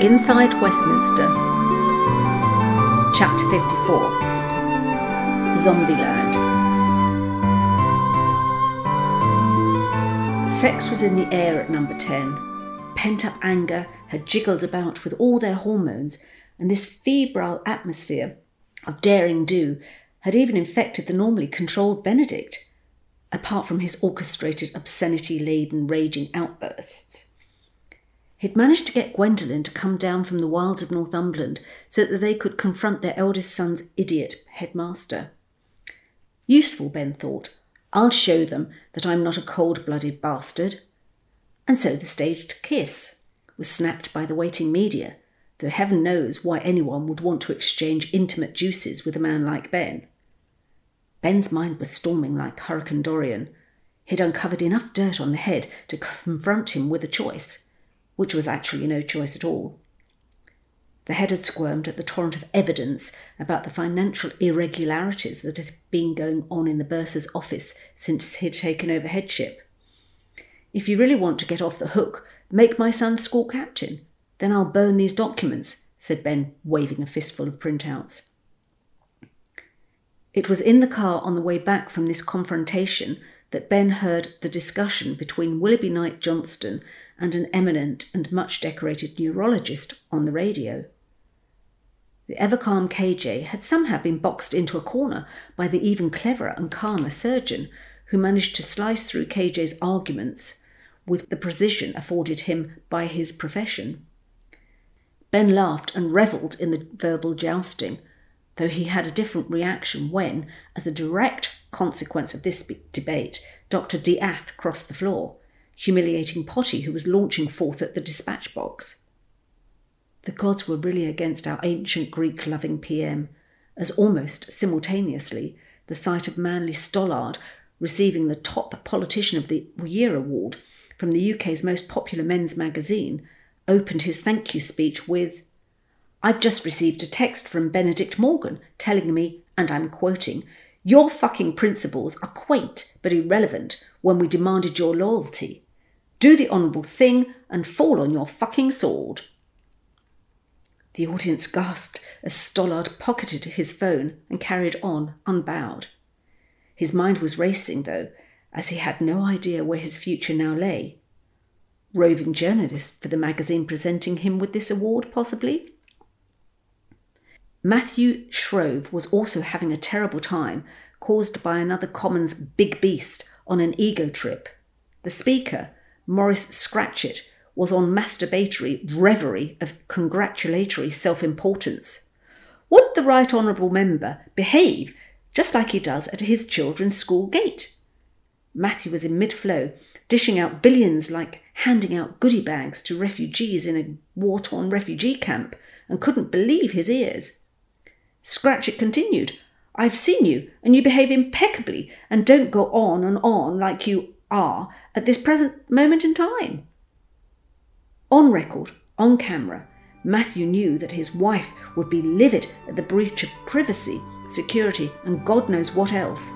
Inside Westminster, Chapter 54 Zombieland. Sex was in the air at number 10. Pent up anger had jiggled about with all their hormones, and this febrile atmosphere of daring do had even infected the normally controlled Benedict, apart from his orchestrated, obscenity laden, raging outbursts. He'd managed to get Gwendolen to come down from the wilds of Northumberland so that they could confront their eldest son's idiot headmaster. Useful, Ben thought. I'll show them that I'm not a cold blooded bastard. And so the staged kiss was snapped by the waiting media, though heaven knows why anyone would want to exchange intimate juices with a man like Ben. Ben's mind was storming like Hurricane Dorian. He'd uncovered enough dirt on the head to confront him with a choice which was actually no choice at all. The head had squirmed at the torrent of evidence about the financial irregularities that had been going on in the bursar's office since he'd taken over headship. If you really want to get off the hook, make my son school captain. Then I'll burn these documents, said Ben, waving a fistful of printouts. It was in the car on the way back from this confrontation that Ben heard the discussion between Willoughby Knight Johnston and an eminent and much decorated neurologist on the radio. The ever calm KJ had somehow been boxed into a corner by the even cleverer and calmer surgeon, who managed to slice through KJ's arguments with the precision afforded him by his profession. Ben laughed and revelled in the verbal jousting, though he had a different reaction when, as a direct consequence of this debate, Dr. Diath crossed the floor humiliating Potty, who was launching forth at the dispatch box. The gods were really against our ancient Greek loving PM, as almost simultaneously the sight of Manly Stollard receiving the top politician of the year award from the UK's most popular men's magazine opened his thank you speech with I've just received a text from Benedict Morgan telling me, and I'm quoting, your fucking principles are quaint but irrelevant when we demanded your loyalty. Do the honourable thing and fall on your fucking sword. The audience gasped as Stollard pocketed his phone and carried on, unbowed. His mind was racing, though, as he had no idea where his future now lay. Roving journalist for the magazine presenting him with this award, possibly? Matthew Shrove was also having a terrible time caused by another Commons big beast on an ego trip. The speaker, Maurice Scratchett was on masturbatory reverie of congratulatory self importance. Would the Right Honourable Member behave just like he does at his children's school gate? Matthew was in mid flow, dishing out billions like handing out goodie bags to refugees in a war torn refugee camp, and couldn't believe his ears. Scratchett continued, I've seen you, and you behave impeccably, and don't go on and on like you are at this present moment in time. On record, on camera, Matthew knew that his wife would be livid at the breach of privacy, security, and God knows what else,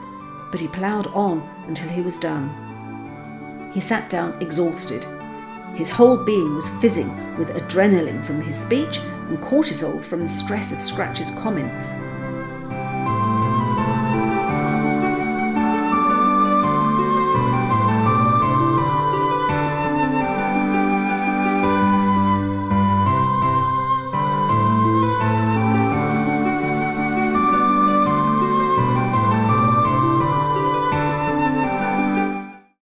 but he ploughed on until he was done. He sat down exhausted. His whole being was fizzing with adrenaline from his speech and cortisol from the stress of Scratch's comments.